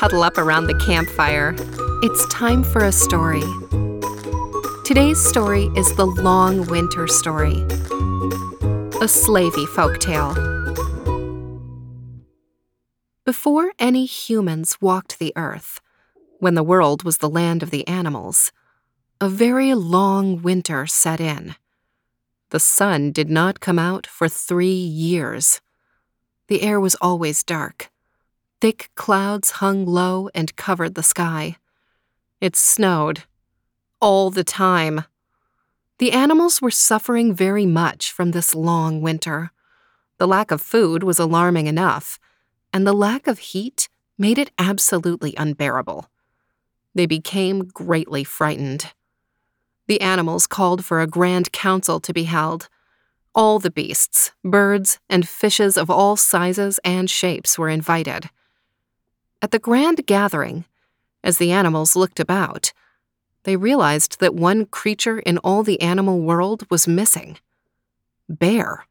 Cuddle up around the campfire. It's time for a story. Today's story is the Long Winter Story, a slavey folktale. Before any humans walked the earth, when the world was the land of the animals, a very long winter set in. The sun did not come out for three years. The air was always dark. Thick clouds hung low and covered the sky. It snowed. All the time. The animals were suffering very much from this long winter. The lack of food was alarming enough, and the lack of heat made it absolutely unbearable. They became greatly frightened. The animals called for a grand council to be held all the beasts, birds, and fishes of all sizes and shapes were invited. At the grand gathering, as the animals looked about, they realized that one creature in all the animal world was missing bear.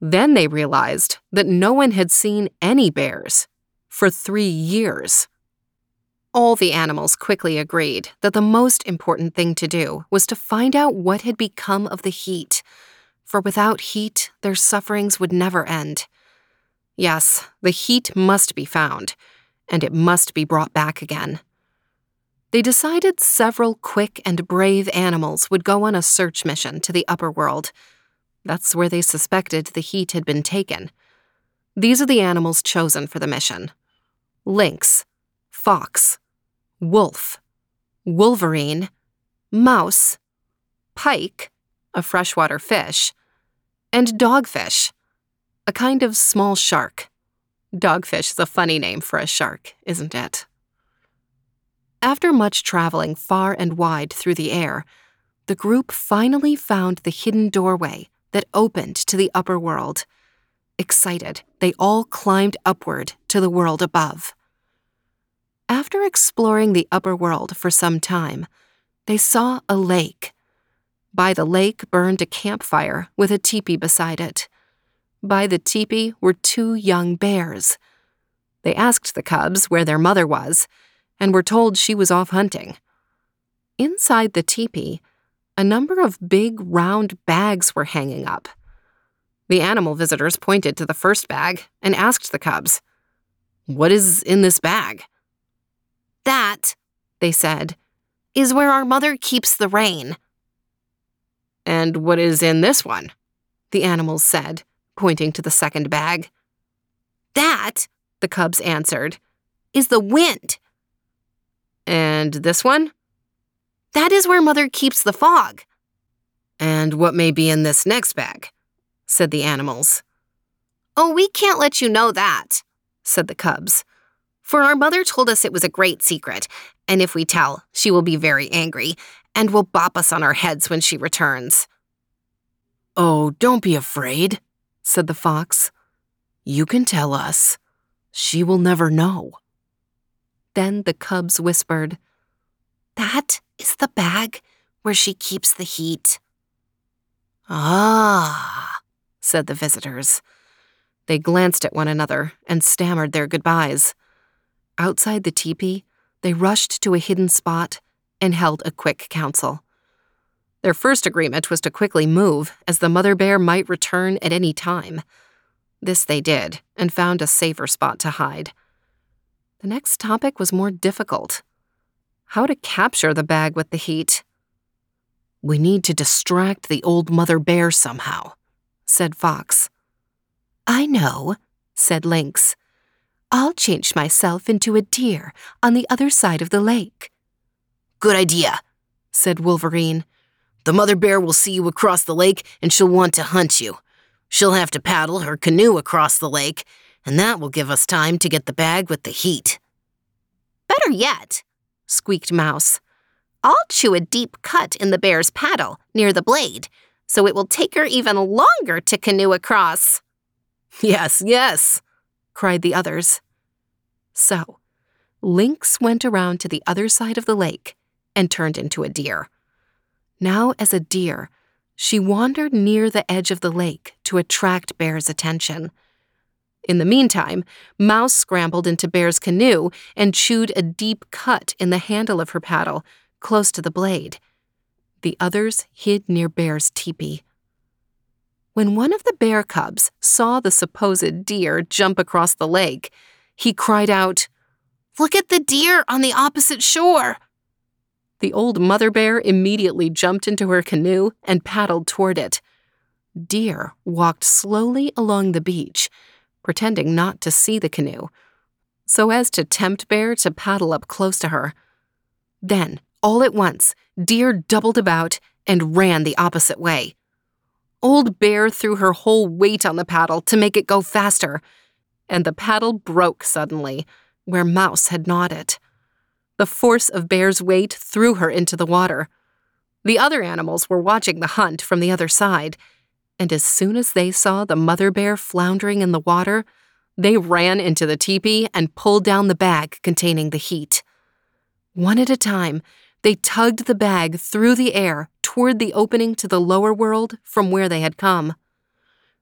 Then they realized that no one had seen any bears for three years. All the animals quickly agreed that the most important thing to do was to find out what had become of the heat for without heat, their sufferings would never end. Yes, the heat must be found, and it must be brought back again. They decided several quick and brave animals would go on a search mission to the upper world. That's where they suspected the heat had been taken. These are the animals chosen for the mission lynx, fox, wolf, wolverine, mouse, pike, a freshwater fish, and dogfish, a kind of small shark. Dogfish is a funny name for a shark, isn't it? After much traveling far and wide through the air, the group finally found the hidden doorway that opened to the upper world. Excited, they all climbed upward to the world above. After exploring the upper world for some time, they saw a lake by the lake burned a campfire with a teepee beside it. By the teepee were two young bears. They asked the cubs where their mother was and were told she was off hunting. Inside the teepee, a number of big round bags were hanging up. The animal visitors pointed to the first bag and asked the cubs, What is in this bag? That, they said, is where our mother keeps the rain. And what is in this one? The animals said, pointing to the second bag. That, the cubs answered, is the wind. And this one? That is where Mother keeps the fog. And what may be in this next bag? said the animals. Oh, we can't let you know that, said the cubs. For our mother told us it was a great secret, and if we tell, she will be very angry, and will bop us on our heads when she returns. Oh, don't be afraid, said the fox. You can tell us. She will never know. Then the cubs whispered, That is the bag where she keeps the heat. Ah, said the visitors. They glanced at one another and stammered their goodbyes. Outside the teepee, they rushed to a hidden spot and held a quick council. Their first agreement was to quickly move, as the mother bear might return at any time. This they did, and found a safer spot to hide. The next topic was more difficult how to capture the bag with the heat. We need to distract the old mother bear somehow, said Fox. I know, said Lynx. I'll change myself into a deer on the other side of the lake. Good idea, said Wolverine. The mother bear will see you across the lake and she'll want to hunt you. She'll have to paddle her canoe across the lake, and that will give us time to get the bag with the heat. Better yet, squeaked Mouse. I'll chew a deep cut in the bear's paddle near the blade, so it will take her even longer to canoe across. Yes, yes, cried the others. So, Lynx went around to the other side of the lake and turned into a deer. Now, as a deer, she wandered near the edge of the lake to attract Bear's attention. In the meantime, Mouse scrambled into Bear's canoe and chewed a deep cut in the handle of her paddle, close to the blade. The others hid near Bear's teepee. When one of the bear cubs saw the supposed deer jump across the lake, he cried out, Look at the deer on the opposite shore! The old mother bear immediately jumped into her canoe and paddled toward it. Deer walked slowly along the beach, pretending not to see the canoe, so as to tempt Bear to paddle up close to her. Then, all at once, Deer doubled about and ran the opposite way. Old Bear threw her whole weight on the paddle to make it go faster, and the paddle broke suddenly, where Mouse had gnawed it. The force of Bear's weight threw her into the water. The other animals were watching the hunt from the other side, and as soon as they saw the mother bear floundering in the water, they ran into the teepee and pulled down the bag containing the heat. One at a time, they tugged the bag through the air toward the opening to the lower world from where they had come.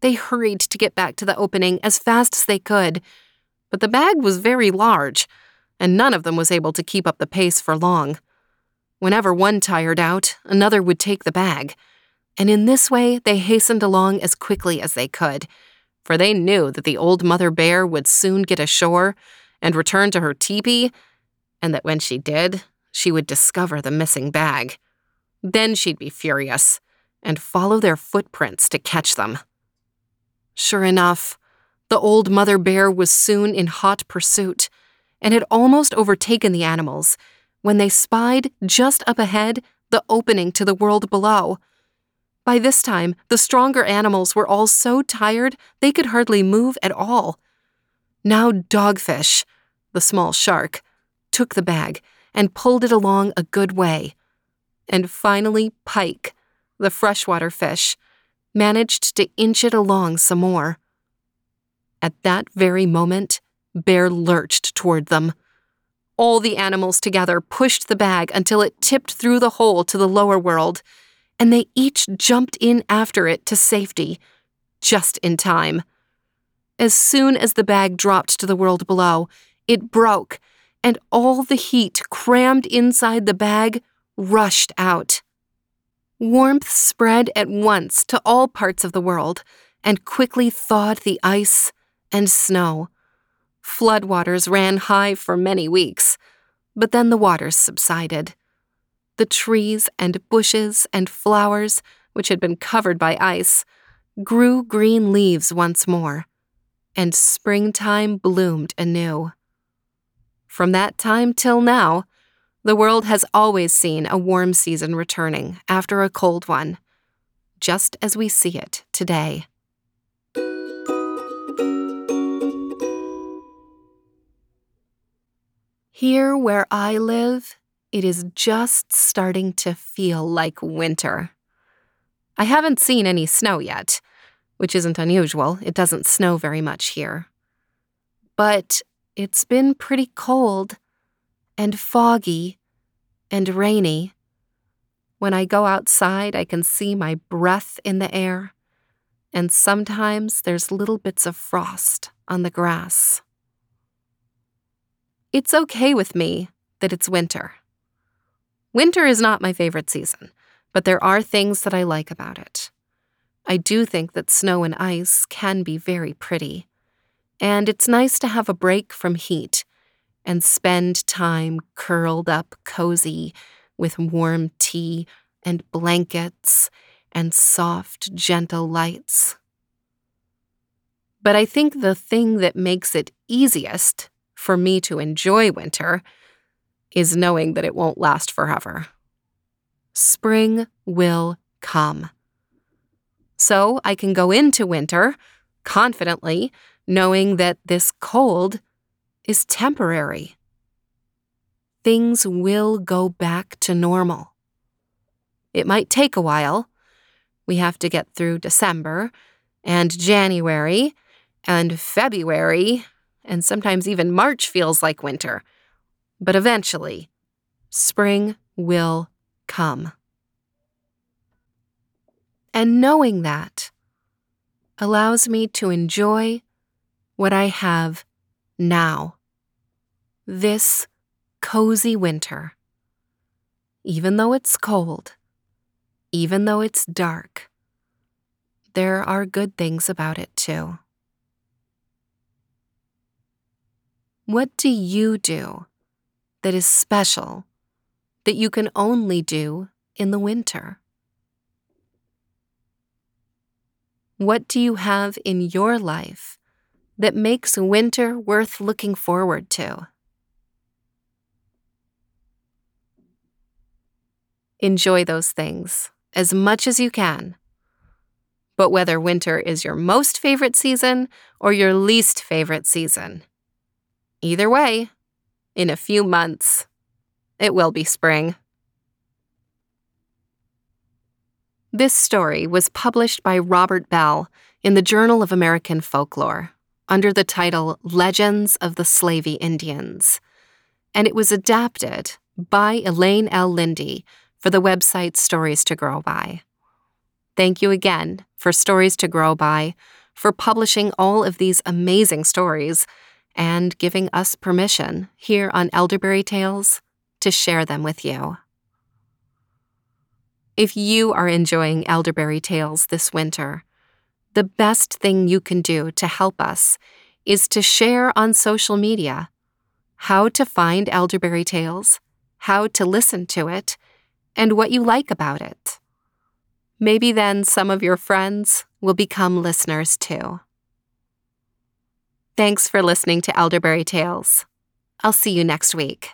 They hurried to get back to the opening as fast as they could, but the bag was very large and none of them was able to keep up the pace for long. Whenever one tired out, another would take the bag, and in this way they hastened along as quickly as they could, for they knew that the old mother bear would soon get ashore and return to her teepee, and that when she did, she would discover the missing bag. Then she'd be furious and follow their footprints to catch them. Sure enough, the old mother bear was soon in hot pursuit and had almost overtaken the animals when they spied just up ahead the opening to the world below. By this time, the stronger animals were all so tired they could hardly move at all. Now, Dogfish, the small shark, took the bag and pulled it along a good way. And finally, Pike, the freshwater fish, managed to inch it along some more. At that very moment, Bear lurched toward them. All the animals together pushed the bag until it tipped through the hole to the lower world, and they each jumped in after it to safety, just in time. As soon as the bag dropped to the world below, it broke, and all the heat crammed inside the bag rushed out. Warmth spread at once to all parts of the world and quickly thawed the ice and snow. Floodwaters ran high for many weeks, but then the waters subsided. The trees and bushes and flowers, which had been covered by ice, grew green leaves once more, and springtime bloomed anew. From that time till now, the world has always seen a warm season returning after a cold one, just as we see it today. Here where I live, it is just starting to feel like winter. I haven't seen any snow yet, which isn't unusual. It doesn't snow very much here. But it's been pretty cold and foggy and rainy. When I go outside, I can see my breath in the air, and sometimes there's little bits of frost on the grass. It's okay with me that it's winter. Winter is not my favorite season, but there are things that I like about it. I do think that snow and ice can be very pretty, and it's nice to have a break from heat and spend time curled up cozy with warm tea and blankets and soft, gentle lights. But I think the thing that makes it easiest for me to enjoy winter is knowing that it won't last forever. Spring will come. So I can go into winter confidently, knowing that this cold is temporary. things will go back to normal. It might take a while. We have to get through December and January and February, and sometimes even March feels like winter. But eventually, spring will come. And knowing that allows me to enjoy what I have now. This cozy winter. Even though it's cold, even though it's dark, there are good things about it too. What do you do that is special that you can only do in the winter? What do you have in your life that makes winter worth looking forward to? Enjoy those things as much as you can. But whether winter is your most favorite season or your least favorite season, either way, in a few months, it will be spring. This story was published by Robert Bell in the Journal of American Folklore under the title Legends of the Slavey Indians, and it was adapted by Elaine L. Lindy for the website Stories to Grow By. Thank you again for Stories to Grow By for publishing all of these amazing stories and giving us permission here on Elderberry Tales to share them with you. If you are enjoying Elderberry Tales this winter, the best thing you can do to help us is to share on social media how to find Elderberry Tales, how to listen to it, and what you like about it. Maybe then some of your friends will become listeners too. Thanks for listening to Elderberry Tales. I'll see you next week.